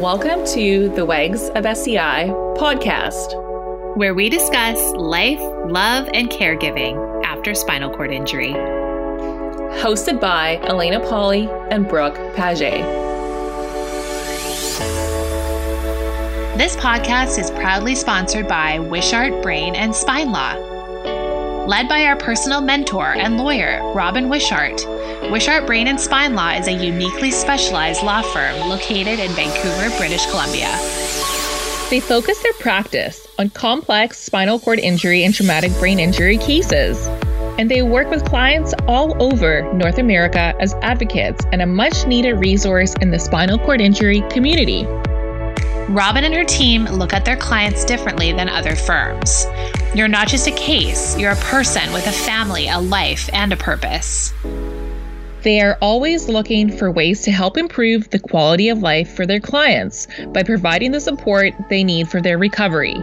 Welcome to the Wags of SCI podcast, where we discuss life, love, and caregiving after spinal cord injury. Hosted by Elena Polly and Brooke Paget. This podcast is proudly sponsored by Wishart Brain and Spine Law. Led by our personal mentor and lawyer, Robin Wishart, Wishart Brain and Spine Law is a uniquely specialized law firm located in Vancouver, British Columbia. They focus their practice on complex spinal cord injury and traumatic brain injury cases. And they work with clients all over North America as advocates and a much needed resource in the spinal cord injury community. Robin and her team look at their clients differently than other firms. You're not just a case, you're a person with a family, a life, and a purpose. They are always looking for ways to help improve the quality of life for their clients by providing the support they need for their recovery,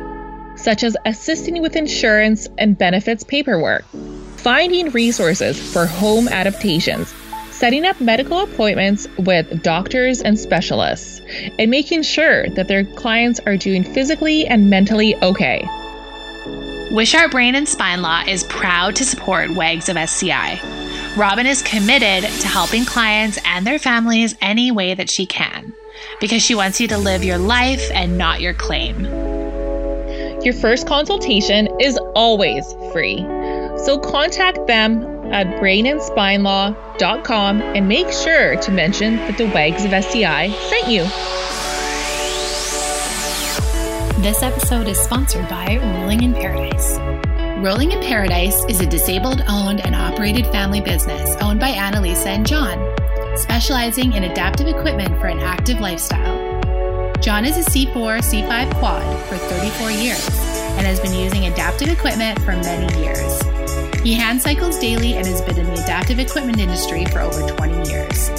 such as assisting with insurance and benefits paperwork, finding resources for home adaptations, setting up medical appointments with doctors and specialists, and making sure that their clients are doing physically and mentally okay. Wishart Brain and Spine Law is proud to support WAGs of SCI. Robin is committed to helping clients and their families any way that she can because she wants you to live your life and not your claim. Your first consultation is always free. So contact them at brainandspinelaw.com and make sure to mention that the Wags of SCI sent you. This episode is sponsored by Rolling in Paradise. Rolling in Paradise is a disabled owned and operated family business owned by Annalisa and John, specializing in adaptive equipment for an active lifestyle. John is a C4, C5 quad for 34 years and has been using adaptive equipment for many years. He hand cycles daily and has been in the adaptive equipment industry for over 20 years.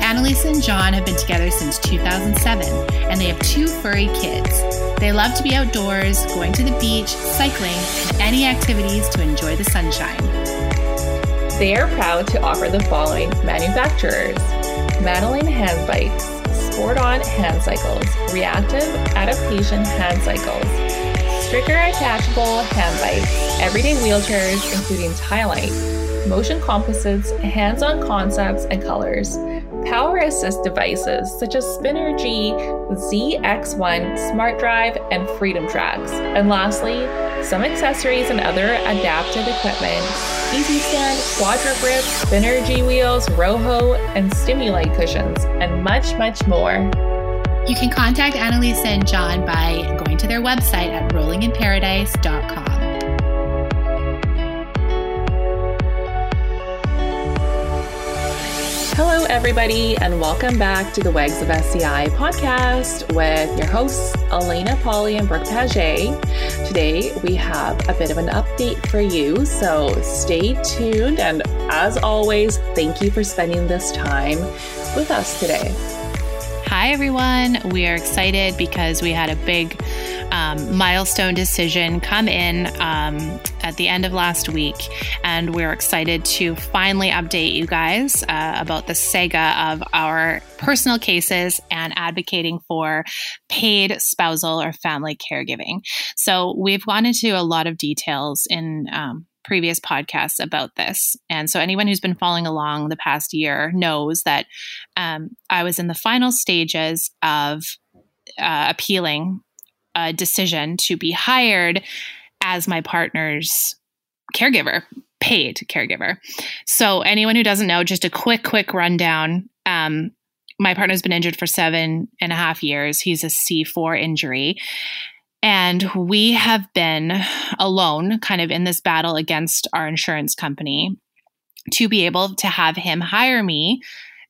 Annalisa and John have been together since 2007, and they have two furry kids. They love to be outdoors, going to the beach, cycling, and any activities to enjoy the sunshine. They are proud to offer the following manufacturers Madeline Hand Bikes, Sport On Hand Cycles, Reactive Adaptation Hand Cycles, Stricker Attachable Hand Bikes, Everyday Wheelchairs, including Light, Motion Composites, Hands On Concepts and Colors, power assist devices such as Spinergy, ZX1, Smart Drive, and Freedom Tracks. And lastly, some accessories and other adaptive equipment, Easy Stand, Quadra Grip, Spinergy wheels, Roho, and Stimulite cushions, and much, much more. You can contact Annalisa and John by going to their website at rollinginparadise.com. Hello, everybody, and welcome back to the Wags of SCI podcast with your hosts, Elena Polly and Brooke Paget. Today, we have a bit of an update for you, so stay tuned. And as always, thank you for spending this time with us today. Hi, everyone. We are excited because we had a big um, milestone decision come in um, at the end of last week, and we're excited to finally update you guys uh, about the saga of our personal cases and advocating for paid spousal or family caregiving. So, we've gone into a lot of details in um, previous podcasts about this. And so, anyone who's been following along the past year knows that um, I was in the final stages of uh, appealing a decision to be hired as my partner's caregiver, paid caregiver. So, anyone who doesn't know, just a quick, quick rundown. Um, my partner's been injured for seven and a half years. He's a C4 injury. And we have been alone, kind of in this battle against our insurance company, to be able to have him hire me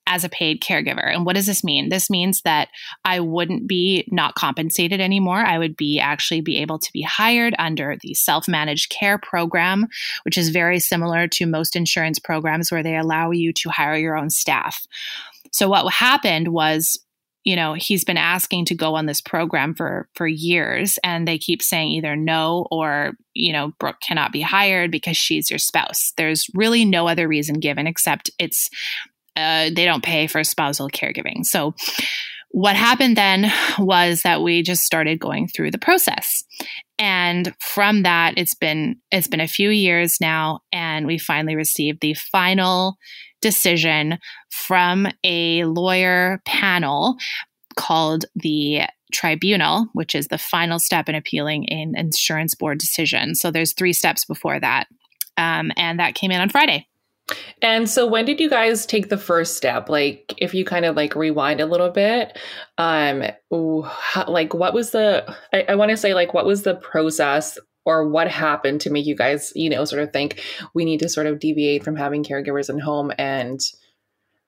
as a paid caregiver. And what does this mean? This means that I wouldn't be not compensated anymore. I would be actually be able to be hired under the self-managed care program, which is very similar to most insurance programs where they allow you to hire your own staff. So what happened was you know he's been asking to go on this program for for years and they keep saying either no or you know brooke cannot be hired because she's your spouse there's really no other reason given except it's uh, they don't pay for spousal caregiving. So what happened then was that we just started going through the process and from that it's been it's been a few years now and we finally received the final decision from a lawyer panel called the tribunal which is the final step in appealing an insurance board decision so there's three steps before that um, and that came in on friday and so when did you guys take the first step? Like if you kind of like rewind a little bit, um like what was the I, I want to say like what was the process or what happened to make you guys, you know, sort of think we need to sort of deviate from having caregivers in home and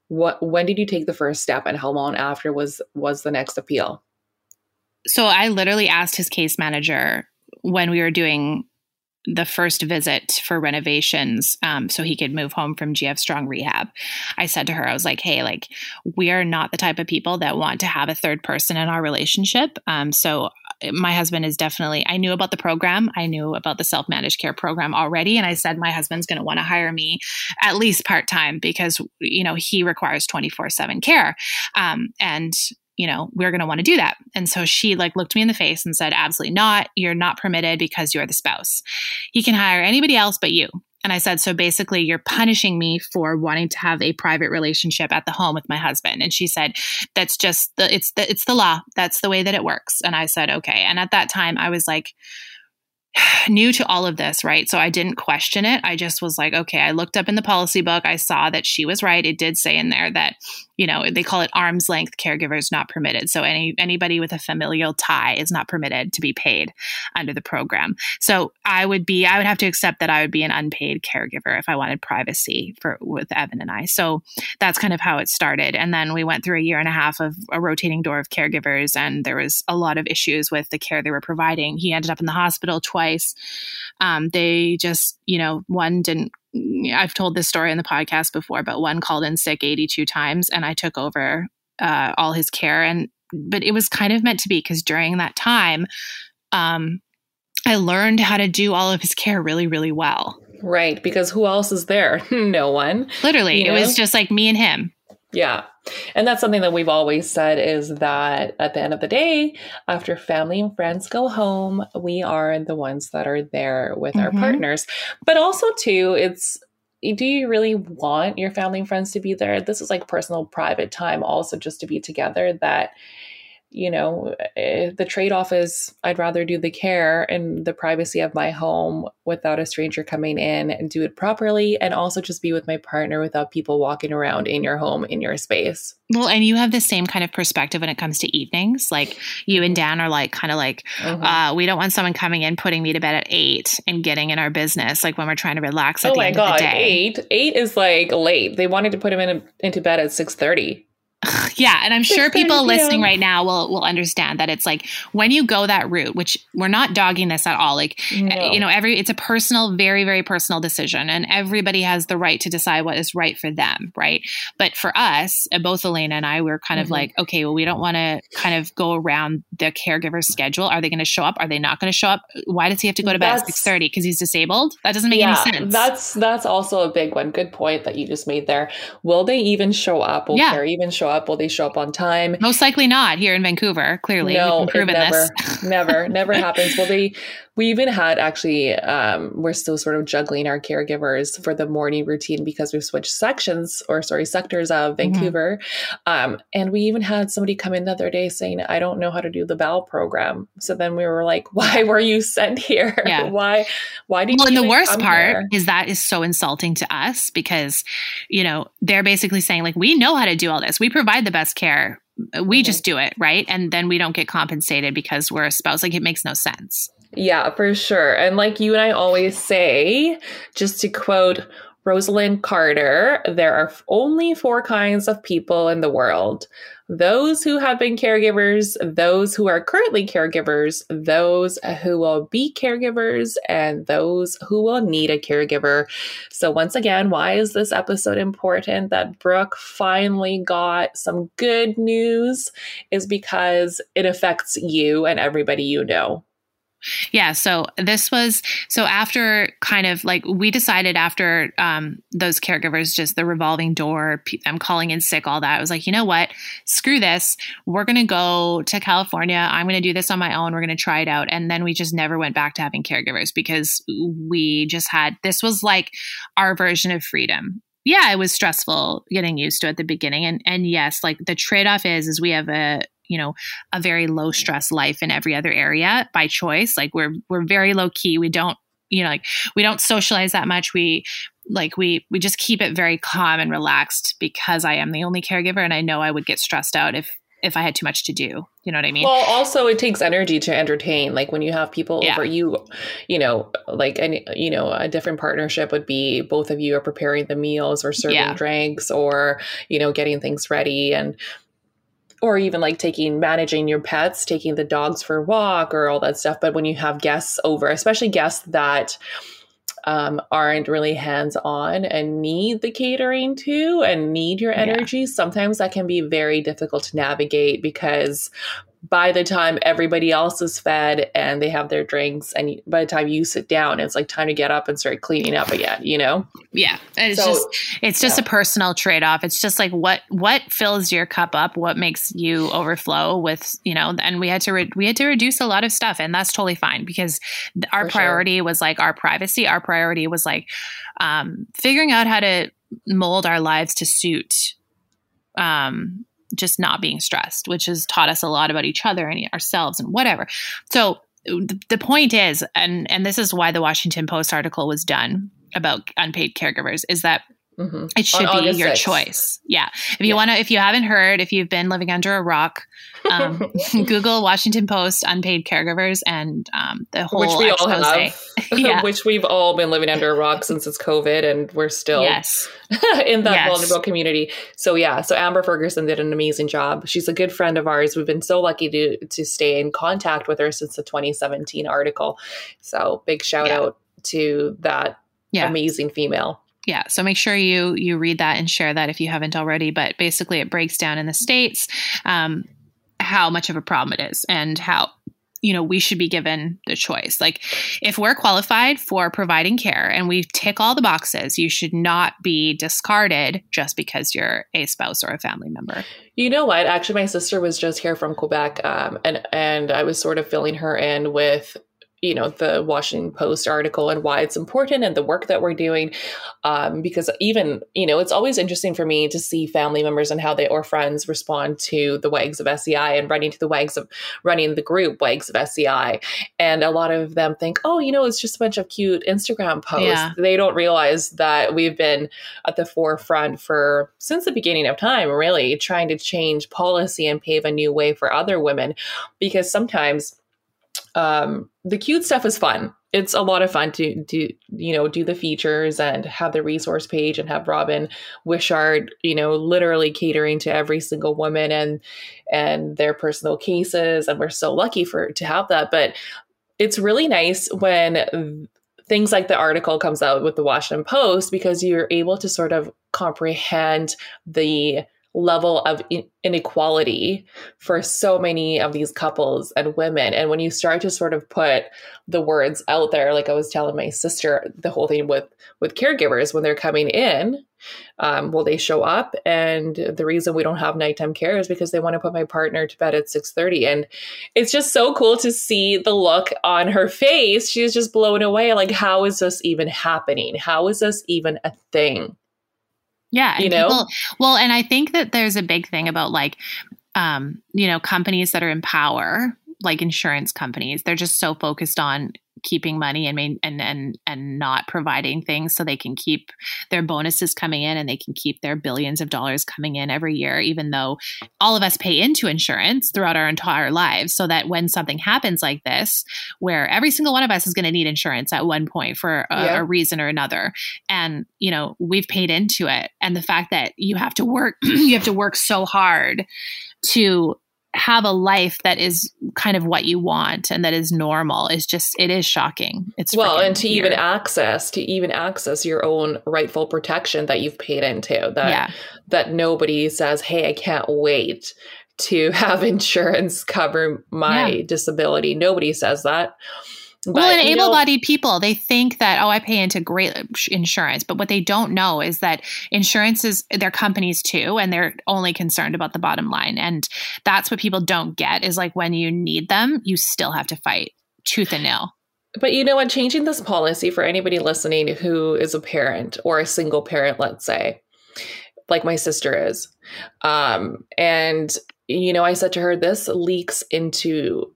what when did you take the first step and how long after was was the next appeal? So I literally asked his case manager when we were doing the first visit for renovations um, so he could move home from GF Strong Rehab. I said to her, I was like, hey, like, we are not the type of people that want to have a third person in our relationship. Um, so my husband is definitely, I knew about the program. I knew about the self managed care program already. And I said, my husband's going to want to hire me at least part time because, you know, he requires 24 7 care. Um, and you know, we're going to want to do that. And so she like looked me in the face and said, absolutely not. You're not permitted because you're the spouse. He can hire anybody else but you. And I said, so basically, you're punishing me for wanting to have a private relationship at the home with my husband. And she said, that's just the, it's the, it's the law. That's the way that it works. And I said, okay. And at that time, I was like, new to all of this, right? So I didn't question it. I just was like, okay, I looked up in the policy book. I saw that she was right. It did say in there that, you know, they call it arm's length caregivers not permitted. So any anybody with a familial tie is not permitted to be paid under the program. So I would be I would have to accept that I would be an unpaid caregiver if I wanted privacy for with Evan and I. So that's kind of how it started. And then we went through a year and a half of a rotating door of caregivers and there was a lot of issues with the care they were providing. He ended up in the hospital twice twice. Um, they just, you know, one didn't. I've told this story in the podcast before, but one called in sick 82 times, and I took over uh, all his care. And but it was kind of meant to be because during that time, um, I learned how to do all of his care really, really well. Right, because who else is there? no one. Literally, you know? it was just like me and him. Yeah. And that's something that we've always said is that at the end of the day, after family and friends go home, we are the ones that are there with mm-hmm. our partners. But also, too, it's do you really want your family and friends to be there? This is like personal, private time, also just to be together. That you know, eh, the trade off is I'd rather do the care in the privacy of my home without a stranger coming in and do it properly, and also just be with my partner without people walking around in your home, in your space. Well, and you have the same kind of perspective when it comes to evenings. Like you and Dan are like, kind of like, mm-hmm. uh, we don't want someone coming in, putting me to bed at eight and getting in our business, like when we're trying to relax at oh the end God, of the day. Eight, eight is like late. They wanted to put him in, into bed at 6 30. yeah, and I'm sure people listening right now will will understand that it's like when you go that route, which we're not dogging this at all. Like no. you know, every it's a personal, very very personal decision, and everybody has the right to decide what is right for them, right? But for us, uh, both Elena and I, we are kind mm-hmm. of like, okay, well, we don't want to kind of go around the caregiver's schedule. Are they going to show up? Are they not going to show up? Why does he have to go to bed at six thirty? Because he's disabled? That doesn't make yeah, any sense. That's that's also a big one. Good point that you just made there. Will they even show up? Will yeah. even show up? Will they show up on time? Most likely not here in Vancouver. Clearly, no, it never, never, never happens. Will they we even had actually, um, we're still sort of juggling our caregivers for the morning routine because we've switched sections or, sorry, sectors of mm-hmm. Vancouver. Mm-hmm. Um, and we even had somebody come in the other day saying, I don't know how to do the bowel program. So then we were like, why were you sent here? Yeah. why, why did well, you? and the worst part here? is that is so insulting to us because, you know, they're basically saying, like, we know how to do all this. We provide the best care we mm-hmm. just do it right and then we don't get compensated because we're a spouse like it makes no sense yeah, for sure. And like you and I always say, just to quote Rosalynn Carter, there are only four kinds of people in the world those who have been caregivers, those who are currently caregivers, those who will be caregivers, and those who will need a caregiver. So, once again, why is this episode important that Brooke finally got some good news? Is because it affects you and everybody you know. Yeah. So this was so after kind of like we decided after um, those caregivers, just the revolving door, I'm calling in sick, all that. I was like, you know what? Screw this. We're going to go to California. I'm going to do this on my own. We're going to try it out. And then we just never went back to having caregivers because we just had this was like our version of freedom yeah, it was stressful getting used to at the beginning. And and yes, like the trade off is is we have a you know a very low stress life in every other area by choice. Like we're we're very low key. We don't you know like we don't socialize that much. We like we we just keep it very calm and relaxed because I am the only caregiver and I know I would get stressed out if if I had too much to do. You know what I mean? Well, also it takes energy to entertain. Like when you have people yeah. over you, you know, like any, you know, a different partnership would be both of you are preparing the meals or serving yeah. drinks or, you know, getting things ready and or even like taking managing your pets, taking the dogs for a walk or all that stuff. But when you have guests over, especially guests that um, aren't really hands on and need the catering too and need your energy, yeah. sometimes that can be very difficult to navigate because by the time everybody else is fed and they have their drinks and by the time you sit down it's like time to get up and start cleaning up again you know? Yeah. It's so, just it's just yeah. a personal trade-off. It's just like what what fills your cup up? What makes you overflow with you know and we had to re- we had to reduce a lot of stuff and that's totally fine because our For priority sure. was like our privacy. Our priority was like um, figuring out how to mold our lives to suit um just not being stressed, which has taught us a lot about each other and ourselves and whatever. So the point is, and and this is why the Washington Post article was done about unpaid caregivers, is that Mm-hmm. It should On be August your 6th. choice. Yeah. If you yeah. want to, if you haven't heard, if you've been living under a rock, um, Google Washington Post unpaid caregivers and um, the whole which we expose. all have, yeah. which we've all been living under a rock since it's COVID, and we're still yes. in that yes. vulnerable community. So yeah, so Amber Ferguson did an amazing job. She's a good friend of ours. We've been so lucky to to stay in contact with her since the 2017 article. So big shout yeah. out to that yeah. amazing female yeah so make sure you you read that and share that if you haven't already but basically it breaks down in the states um, how much of a problem it is and how you know we should be given the choice. Like if we're qualified for providing care and we tick all the boxes you should not be discarded just because you're a spouse or a family member. You know what? Actually my sister was just here from quebec um, and and i was sort of filling her in with you know the washington post article and why it's important and the work that we're doing um, because even you know it's always interesting for me to see family members and how they or friends respond to the wags of SCI and running to the wags of running the group wags of SCI and a lot of them think oh you know it's just a bunch of cute instagram posts. Yeah. they don't realize that we've been at the forefront for since the beginning of time really trying to change policy and pave a new way for other women. Because sometimes um, the cute stuff is fun. It's a lot of fun to do, you know, do the features and have the resource page and have Robin Wishart, you know, literally catering to every single woman and and their personal cases. And we're so lucky for to have that. But it's really nice when things like the article comes out with the Washington Post because you're able to sort of comprehend the level of inequality for so many of these couples and women. And when you start to sort of put the words out there, like I was telling my sister, the whole thing with with caregivers when they're coming in, um, will they show up? And the reason we don't have nighttime care is because they want to put my partner to bed at six thirty, and it's just so cool to see the look on her face. She's just blown away. Like, how is this even happening? How is this even a thing? Yeah. You know? People, well, and I think that there's a big thing about like, um, you know, companies that are in power, like insurance companies, they're just so focused on keeping money and main, and and and not providing things so they can keep their bonuses coming in and they can keep their billions of dollars coming in every year even though all of us pay into insurance throughout our entire lives. So that when something happens like this where every single one of us is going to need insurance at one point for a, yeah. a reason or another. And you know we've paid into it. And the fact that you have to work you have to work so hard to have a life that is kind of what you want and that is normal is just it is shocking it's well and to weird. even access to even access your own rightful protection that you've paid into that yeah. that nobody says hey i can't wait to have insurance cover my yeah. disability. Nobody says that. But, well, and able bodied people, they think that, oh, I pay into great insurance. But what they don't know is that insurance is their companies too, and they're only concerned about the bottom line. And that's what people don't get is like when you need them, you still have to fight tooth and nail. But you know what? Changing this policy for anybody listening who is a parent or a single parent, let's say, like my sister is. Um, and, you know, I said to her, this leaks into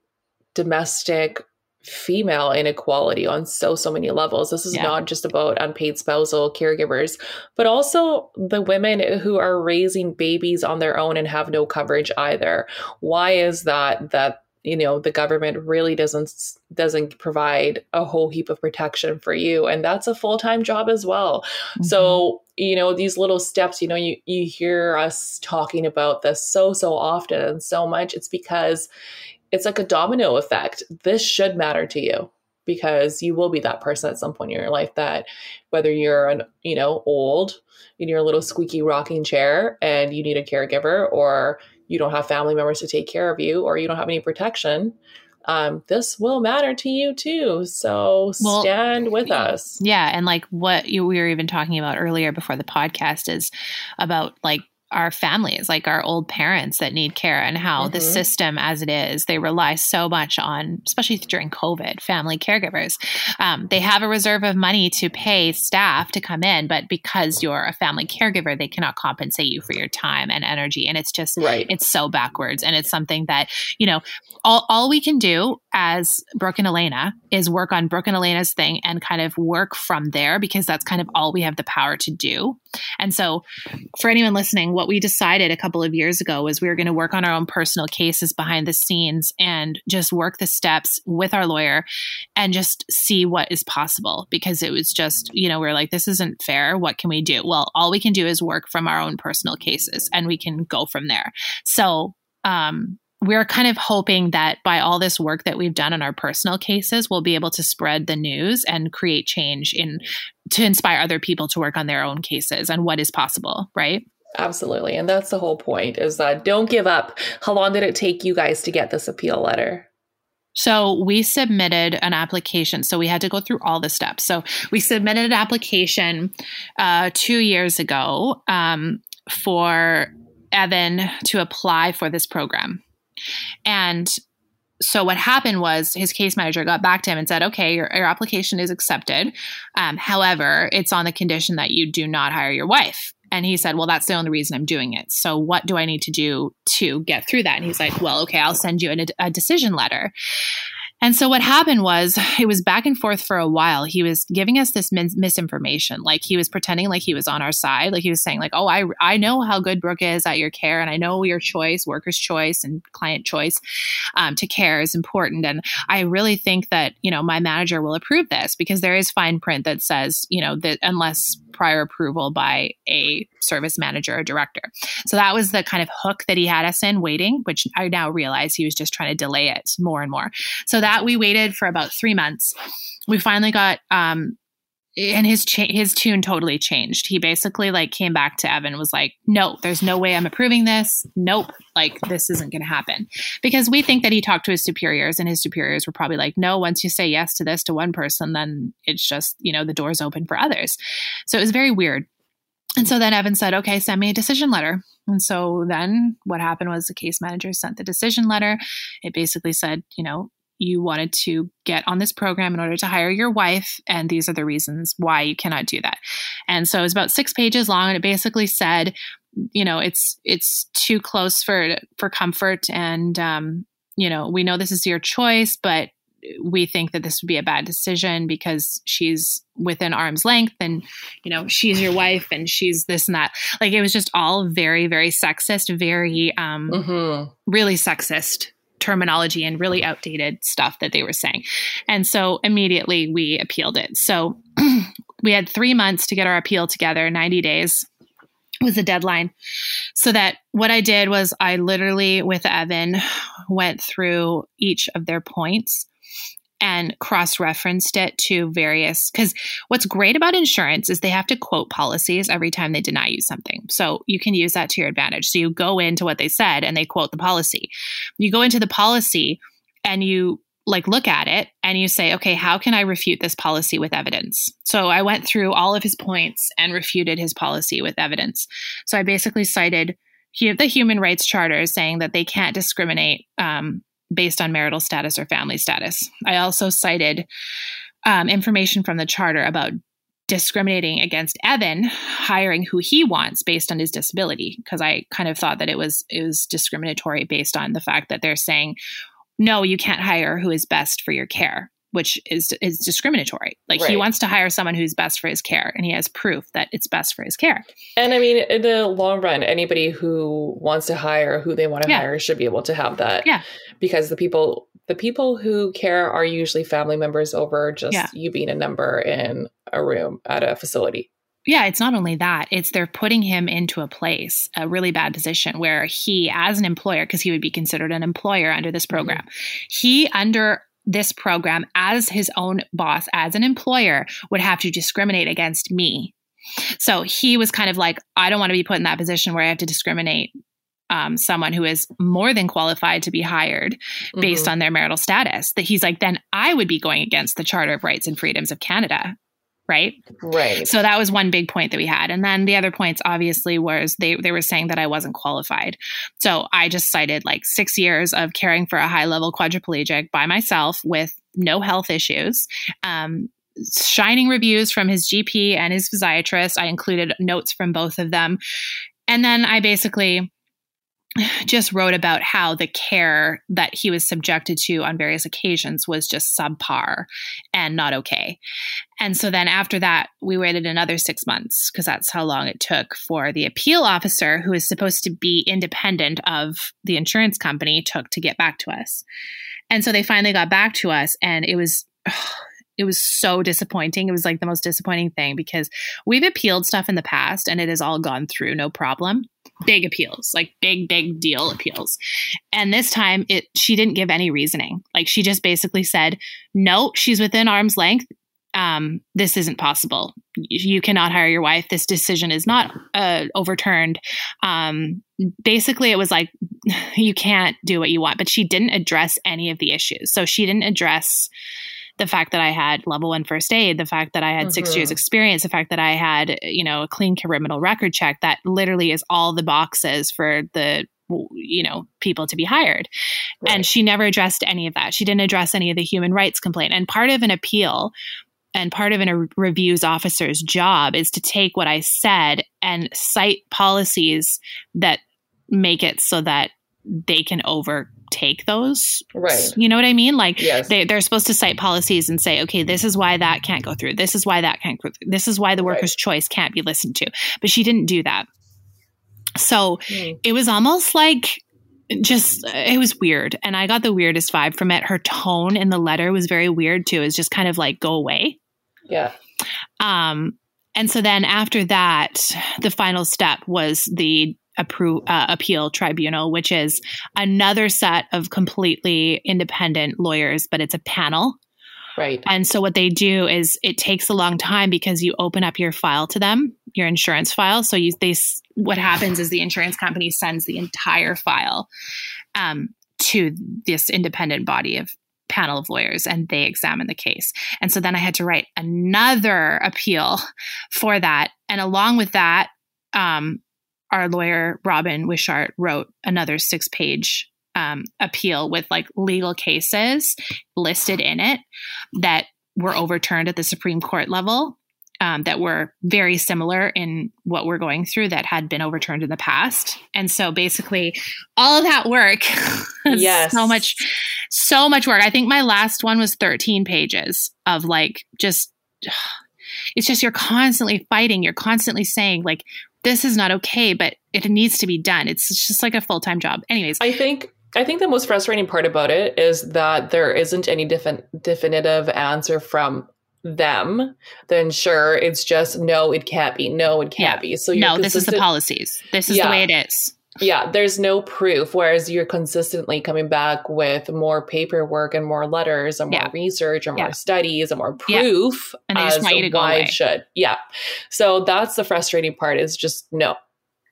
domestic female inequality on so so many levels. This is yeah. not just about unpaid spousal caregivers but also the women who are raising babies on their own and have no coverage either. Why is that that you know the government really doesn't doesn't provide a whole heap of protection for you? And that's a full-time job as well. Mm-hmm. so you know these little steps you know you you hear us talking about this so so often and so much. It's because it's like a domino effect. This should matter to you because you will be that person at some point in your life that whether you're an, you know, old in your little squeaky rocking chair and you need a caregiver or you don't have family members to take care of you or you don't have any protection, um, this will matter to you too. So well, stand with us. Yeah. And like what you, we were even talking about earlier before the podcast is about like our families, like our old parents that need care, and how mm-hmm. the system as it is, they rely so much on, especially during COVID, family caregivers. Um, they have a reserve of money to pay staff to come in, but because you're a family caregiver, they cannot compensate you for your time and energy. And it's just, right. it's so backwards. And it's something that, you know, all, all we can do as Brooke and Elena is work on Brooke and Elena's thing and kind of work from there because that's kind of all we have the power to do. And so, for anyone listening, what we decided a couple of years ago was we were going to work on our own personal cases behind the scenes and just work the steps with our lawyer and just see what is possible because it was just, you know, we are like, this isn't fair. What can we do? Well, all we can do is work from our own personal cases and we can go from there. So, um, we're kind of hoping that by all this work that we've done in our personal cases, we'll be able to spread the news and create change in to inspire other people to work on their own cases and what is possible, right? Absolutely. And that's the whole point is that don't give up. How long did it take you guys to get this appeal letter? So we submitted an application. So we had to go through all the steps. So we submitted an application uh, two years ago um, for Evan to apply for this program. And so what happened was his case manager got back to him and said, "Okay, your, your application is accepted. Um, however, it's on the condition that you do not hire your wife." And he said, "Well, that's the only reason I'm doing it. So what do I need to do to get through that?" And he's like, "Well, okay, I'll send you a, a decision letter." And so what happened was it was back and forth for a while. He was giving us this mis- misinformation. Like he was pretending like he was on our side. Like he was saying like, "Oh, I I know how good Brooke is at your care and I know your choice, worker's choice and client choice um, to care is important and I really think that, you know, my manager will approve this because there is fine print that says, you know, that unless prior approval by a service manager or director. So that was the kind of hook that he had us in waiting, which I now realize he was just trying to delay it more and more. So that we waited for about three months. We finally got um, and his cha- his tune totally changed. He basically like came back to Evan was like, "No, there's no way I'm approving this. Nope, like this isn't going to happen." Because we think that he talked to his superiors and his superiors were probably like, "No, once you say yes to this to one person, then it's just, you know, the door's open for others." So it was very weird. And so then Evan said, "Okay, send me a decision letter." And so then what happened was the case manager sent the decision letter. It basically said, you know, you wanted to get on this program in order to hire your wife, and these are the reasons why you cannot do that. And so it was about six pages long, and it basically said, you know, it's it's too close for for comfort, and um, you know, we know this is your choice, but we think that this would be a bad decision because she's within arm's length and you know she's your wife and she's this and that like it was just all very very sexist very um mm-hmm. really sexist terminology and really outdated stuff that they were saying. And so immediately we appealed it. So we had three months to get our appeal together, 90 days was the deadline. So that what I did was I literally with Evan went through each of their points and cross referenced it to various. Because what's great about insurance is they have to quote policies every time they deny you something. So you can use that to your advantage. So you go into what they said and they quote the policy. You go into the policy and you like look at it and you say, okay, how can I refute this policy with evidence? So I went through all of his points and refuted his policy with evidence. So I basically cited the Human Rights Charter saying that they can't discriminate um, based on marital status or family status. I also cited um, information from the charter about discriminating against Evan hiring who he wants based on his disability because I kind of thought that it was it was discriminatory based on the fact that they're saying no, you can't hire who is best for your care, which is is discriminatory. Like right. he wants to hire someone who's best for his care, and he has proof that it's best for his care. And I mean, in the long run, anybody who wants to hire who they want to yeah. hire should be able to have that. Yeah, because the people the people who care are usually family members over just yeah. you being a number in a room at a facility yeah, it's not only that, it's they're putting him into a place, a really bad position where he, as an employer, because he would be considered an employer under this mm-hmm. program, mm-hmm. he, under this program, as his own boss, as an employer, would have to discriminate against me. So he was kind of like, I don't want to be put in that position where I have to discriminate um, someone who is more than qualified to be hired based mm-hmm. on their marital status. That he's like, then I would be going against the Charter of Rights and Freedoms of Canada right? Right. So that was one big point that we had. And then the other points obviously was they they were saying that I wasn't qualified. So I just cited like 6 years of caring for a high level quadriplegic by myself with no health issues. Um, shining reviews from his GP and his physiatrist. I included notes from both of them. And then I basically just wrote about how the care that he was subjected to on various occasions was just subpar and not okay. And so then after that, we waited another six months because that's how long it took for the appeal officer, who is supposed to be independent of the insurance company, took to get back to us. And so they finally got back to us, and it was. It was so disappointing. It was like the most disappointing thing because we've appealed stuff in the past and it has all gone through no problem big appeals, like big, big deal appeals. And this time it she didn't give any reasoning. Like she just basically said, no, she's within arm's length. Um, this isn't possible. You cannot hire your wife. This decision is not uh, overturned. Um, basically, it was like you can't do what you want. But she didn't address any of the issues. So she didn't address the fact that I had level one first aid, the fact that I had mm-hmm. six years mm-hmm. experience, the fact that I had, you know, a clean criminal record check that literally is all the boxes for the you know people to be hired right. and she never addressed any of that she didn't address any of the human rights complaint and part of an appeal and part of a reviews officer's job is to take what i said and cite policies that make it so that they can overtake those. Right. You know what I mean? Like yes. they, they're supposed to cite policies and say, okay, this is why that can't go through. This is why that can't go through. This is why the worker's right. choice can't be listened to. But she didn't do that. So mm. it was almost like just it was weird and i got the weirdest vibe from it her tone in the letter was very weird too it's just kind of like go away yeah um and so then after that the final step was the appro- uh, appeal tribunal, which is another set of completely independent lawyers, but it's a panel. Right. And so what they do is it takes a long time because you open up your file to them, your insurance file. So you they what happens is the insurance company sends the entire file um, to this independent body of panel of lawyers and they examine the case. And so then I had to write another appeal for that. And along with that, um, our lawyer Robin Wishart wrote another six page um, appeal with like legal cases listed in it that were overturned at the Supreme Court level um, that were very similar in what we're going through that had been overturned in the past. And so basically all of that work, yes. so much, so much work. I think my last one was 13 pages of like just, it's just you're constantly fighting. You're constantly saying like, this is not okay, but it needs to be done. It's just like a full time job. Anyways, I think I think the most frustrating part about it is that there isn't any defi- definitive answer from them. Then sure, it's just no, it can't be. No, it can't yeah. be. So no, this is the policies. This is yeah. the way it is. Yeah, there's no proof. Whereas you're consistently coming back with more paperwork and more letters and more Yeah. research and Yeah. more studies and more Yeah. proof. And they just want you to go why away. it should. Yeah. So that's the frustrating part is just no.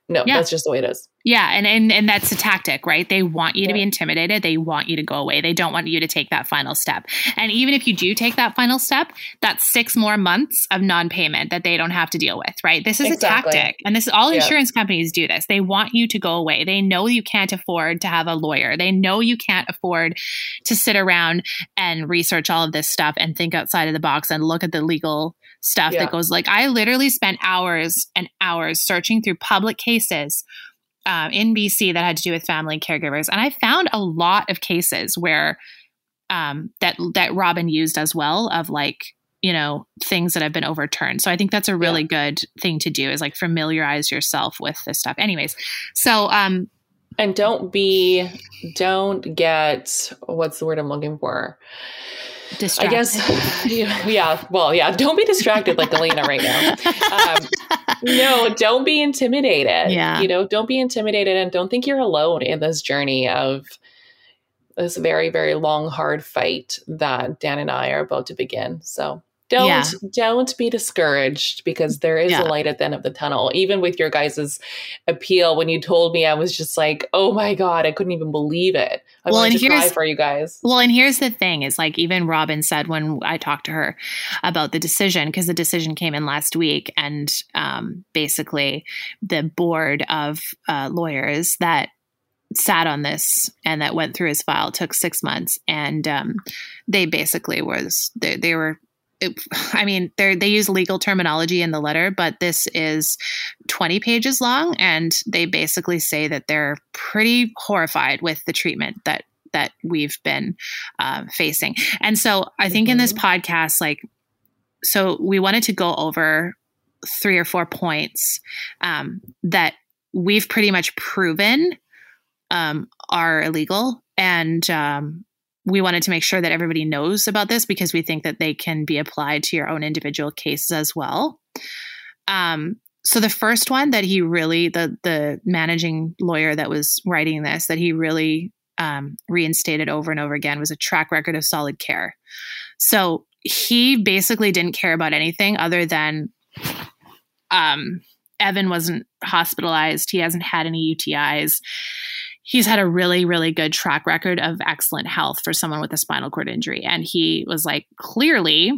No, Yeah. that's just the way it is. Yeah, and, and and that's a tactic, right? They want you to be intimidated. They want you to go away. They don't want you to take that final step. And even if you do take that final step, that's six more months of non-payment that they don't have to deal with, right? This is Exactly. a tactic. And this is all Yeah. insurance companies do this. They want you to go away. They know you can't afford to have a lawyer. They know you can't afford to sit around and research all of this stuff and think outside of the box and look at the legal stuff Yeah. that goes like I literally spent hours and hours searching through public cases um, in BC that had to do with family caregivers, and I found a lot of cases where um, that that Robin used as well of like you know things that have been overturned. So I think that's a really good thing to do is like familiarize yourself with this stuff. Anyways, so um, And don't be, don't get, what's the word I'm looking for? Distracted. I guess, yeah, yeah, well, yeah, don't be distracted like Elena right now. Um, no, don't be intimidated. Yeah. You know, don't be intimidated and don't think you're alone in this journey of this very, very long, hard fight that Dan and I are about to begin. So don't Yeah. don't be discouraged because there is Yeah. a light at the end of the tunnel. Even with your guys' appeal, when you told me, I was just like, oh my God, I couldn't even believe it. I Well, and to cry here's- for you guys. Well, and here's the thing is like even Robin said when I talked to her about the decision, because the decision came in last week, and um, basically the board of uh, lawyers that sat on this and that went through his file took six months, and um, they basically was they, they were. It, I mean, they they use legal terminology in the letter, but this is 20 pages long, and they basically say that they're pretty horrified with the treatment that that we've been uh, facing. And so I think in this podcast, like, so we wanted to go over three or four points um, that we've pretty much proven um, are illegal. And um, we wanted to make sure that everybody knows about this because we think that they can be applied to your own individual cases as well. Um, so the first one that he really, the the managing lawyer that was writing this, that he really um, reinstated over and over again was a track record of solid care. So he basically didn't care about anything other than um, Evan wasn't hospitalized. He hasn't had any UTIs. He's had a really, really good track record of excellent health for someone with a spinal cord injury. And he was like, clearly,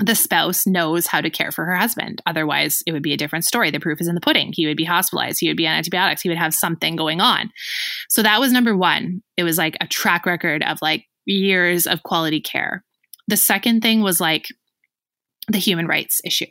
the spouse knows how to care for her husband. Otherwise, it would be a different story. The proof is in the pudding. He would be hospitalized. He would be on antibiotics. He would have something going on. So that was number one. It was like a track record of like years of quality care. The second thing was like the human rights issue.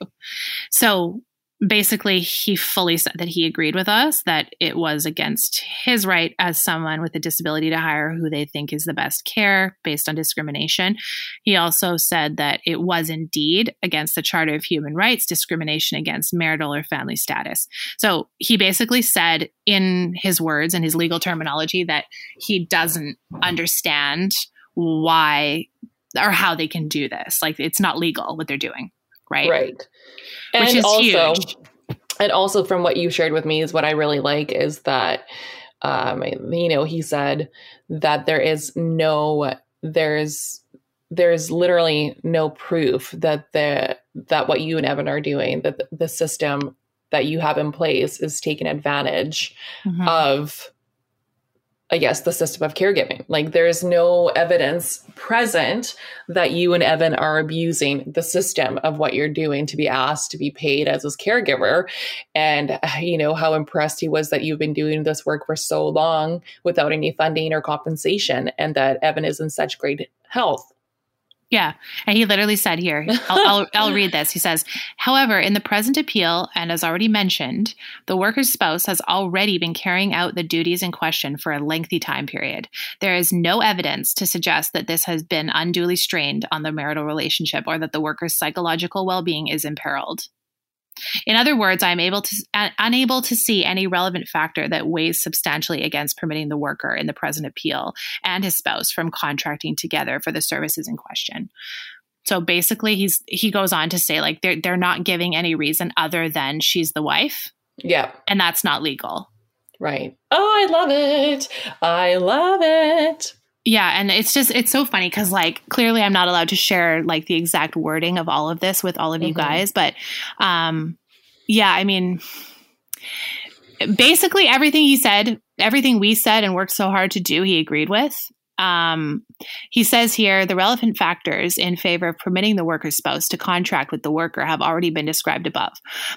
So basically, he fully said that he agreed with us that it was against his right as someone with a disability to hire who they think is the best care based on discrimination. He also said that it was indeed against the Charter of Human Rights discrimination against marital or family status. So he basically said, in his words and his legal terminology, that he doesn't understand why or how they can do this. Like it's not legal what they're doing. Right. Right. Which and is also, huge. And also, from what you shared with me, is what I really like is that, um, you know, he said that there is no, there's, there's literally no proof that the that what you and Evan are doing, that the, system that you have in place is taking advantage Mhm. of I guess the system of caregiving. Like there's no evidence present that you and Evan are abusing the system of what you're doing to be asked to be paid as his caregiver. And you know how impressed he was that you've been doing this work for so long without any funding or compensation and that Evan is in such great health. Yeah. And he literally said here, I'll, I'll, I'll read this. He says, however, in the present appeal, and as already mentioned, the worker's spouse has already been carrying out the duties in question for a lengthy time period. There is no evidence to suggest that this has been unduly strained on the marital relationship or that the worker's psychological well being is imperiled. In other words, I am able to uh, unable to see any relevant factor that weighs substantially against permitting the worker in the present appeal and his spouse from contracting together for the services in question. So basically, he's he goes on to say like they're they're not giving any reason other than she's the wife, Yeah. and that's not legal. Right. Oh, I love it. I love it. Yeah, and it's just it's so funny because like clearly I'm not allowed to share like the exact wording of all of this with all of you mm-hmm. guys, but um yeah, I mean basically everything he said, everything we said and worked so hard to do, he agreed with. Um, he says here the relevant factors in favor of permitting the worker's spouse to contract with the worker have already been described above.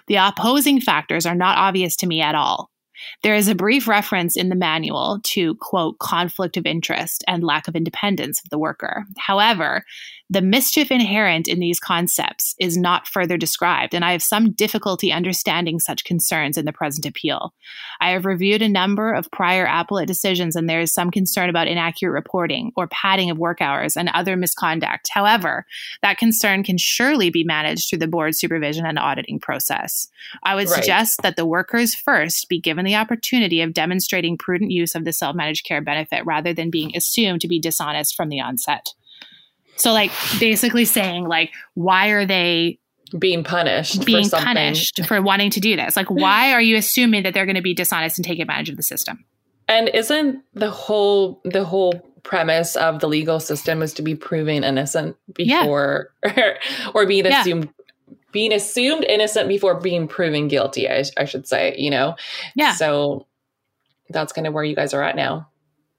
The opposing factors are not obvious to me at all. There is a brief reference in the manual to, quote, conflict of interest and lack of independence of the worker. However, the mischief inherent in these concepts is not further described, and I have some difficulty understanding such concerns in the present appeal. I have reviewed a number of prior appellate decisions, and there is some concern about inaccurate reporting or padding of work hours and other misconduct. However, that concern can surely be managed through the board supervision and auditing process. I would right. suggest that the workers first be given the opportunity of demonstrating prudent use of the self managed care benefit rather than being assumed to be dishonest from the onset. So like basically saying like why are they being punished being for punished for wanting to do this? Like why are you assuming that they're going to be dishonest and take advantage of the system? And isn't the whole the whole premise of the legal system is to be proven innocent before yeah. or, being assumed yeah. being assumed innocent before being proven guilty, I, I should say, you know? Yeah. So that's kind of where you guys are at now.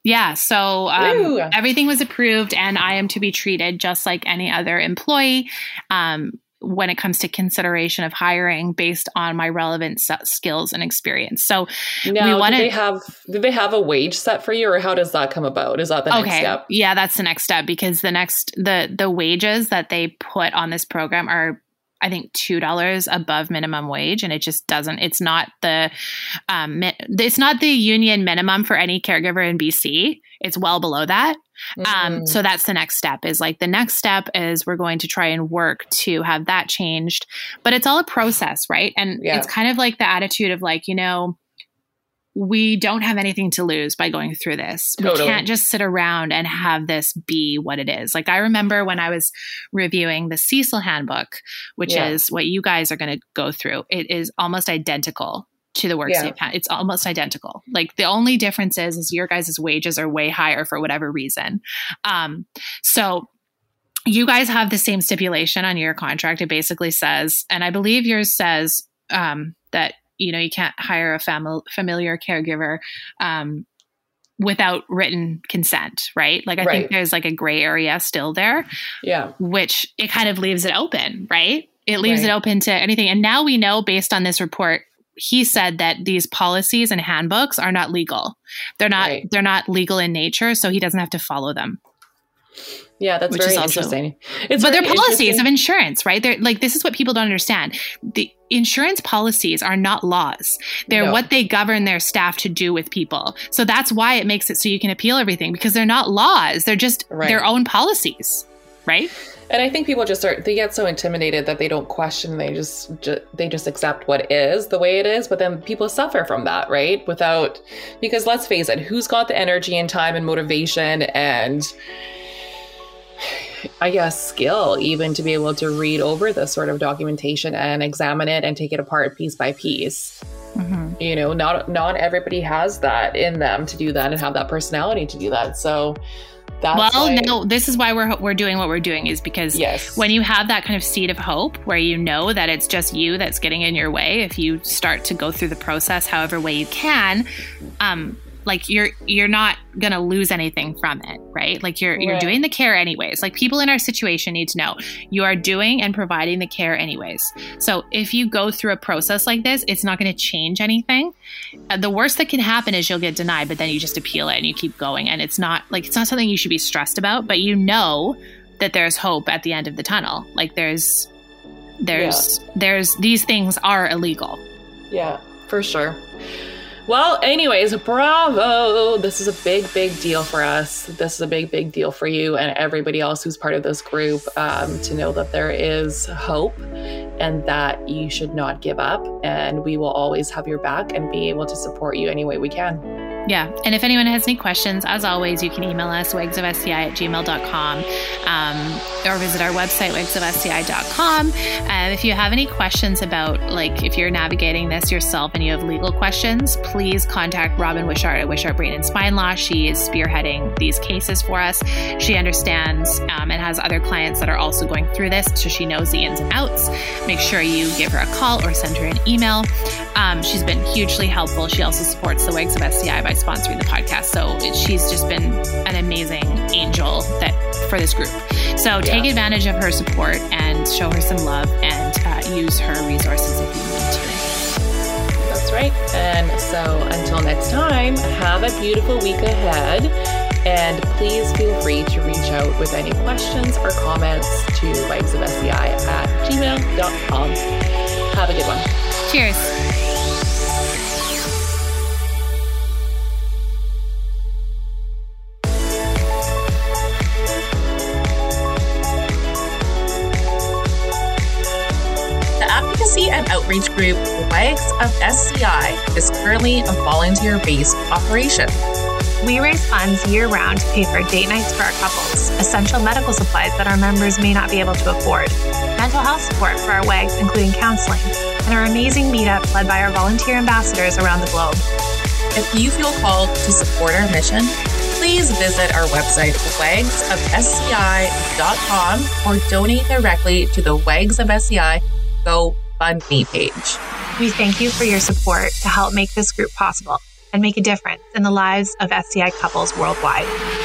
Yeah, so um, everything was approved, and I am to be treated just like any other employee um, when it comes to consideration of hiring based on my relevant skills and experience. So now, we want to. They have do they have a wage set for you, or how does that come about? Is that the next okay. step? Yeah, that's the next step because the next the the wages that they put on this program are I think two dollars above minimum wage, and it just doesn't. It's not the, um, it's not the union minimum for any caregiver in BC. It's well below that. Um, mm. Um, so that's the next step. Is like the next step is we're going to try and work to have that changed, but it's all a process, right? And yeah. it's kind of like the attitude of like you know we don't have anything to lose by going through this. Totally. We can't just sit around and have this be what it is. Like I remember when I was reviewing the CSIL handbook, which yeah. is what you guys are going to go through. It is almost identical to the WorkSafe yeah. It's almost identical. Like the only difference is, is your guys' wages are way higher for whatever reason. Um, so you guys have the same stipulation on your contract. It basically says, and I believe yours says um, that you know you can't hire a family familiar caregiver um, without written consent, right? Like I right. think there's like a gray area still there. Yeah. Which it kind of leaves it open, right? It leaves right. it open to anything. And now we know based on this report he said that these policies and handbooks are not legal. They're not right. they're not legal in nature, so he doesn't have to follow them. Yeah, that's Which very also, interesting. It's but they're policies of insurance, right? They're like this is what people don't understand. The insurance policies are not laws. They're no. what they govern their staff to do with people. So that's why it makes it so you can appeal everything because they're not laws. They're just right. their own policies, right? And I think people just are they get so intimidated that they don't question. They just, just they just accept what is the way it is. But then people suffer from that, right? Without because let's face it, who's got the energy and time and motivation and I guess, skill even to be able to read over this sort of documentation and examine it and take it apart piece by piece. Mm-hmm. You know, not not everybody has that in them to do that and have that personality to do that. So that's well, no, this is why we're we're doing what we're doing is because yes. when you have that kind of seed of hope where you know that it's just you that's getting in your way, if you start to go through the process however way you can, um, like you're you're not going to lose anything from it right? Like you're right. you're doing the care anyways. Like people in our situation need to know you are doing and providing the care anyways. So if you go through a process like this it's not going to change anything. Uh, the worst that can happen is you'll get denied but then you just appeal it and you keep going. And it's not like it's not something you should be stressed about but you know that there's hope at the end of the tunnel. Like there's there's yeah. there's these things are illegal. Yeah for sure well, anyways, bravo. This is a big, big deal for us. This is a big, big deal for you and everybody else who's part of this group um, to know that there is hope and that you should not give up. And we will always have your back and be able to support you any way we can. Yeah. And if anyone has any questions, as always, you can email us, wagsofsci at gmail.com um, or visit our website, wagsofsci.com. And if you have any questions about, like, if you're navigating this yourself and you have legal questions, please contact Robin Wishart at Wishart Brain and Spine Law. She is spearheading these cases for us. She understands um, and has other clients that are also going through this, so she knows the ins and outs. Make sure you give her a call or send her an email. Um, she's been hugely helpful. She also supports the Wags of SCI by sponsoring the podcast. So she's just been an amazing angel that for this group. So yeah. take advantage of her support and show her some love and uh, use her resources if you need to. That's right. And so until next time, have a beautiful week ahead. And please feel free to reach out with any questions or comments to wagsofsci at gmail.com. Have a good one. Cheers. Outreach group Wags of SCI is currently a volunteer based operation. We raise funds year round to pay for date nights for our couples, essential medical supplies that our members may not be able to afford, mental health support for our WAGs, including counseling, and our amazing meetup led by our volunteer ambassadors around the globe. If you feel called to support our mission, please visit our website, wagsofsci.com, or donate directly to the Wags of SCI Go GoFundMe page. We thank you for your support to help make this group possible and make a difference in the lives of SCI couples worldwide.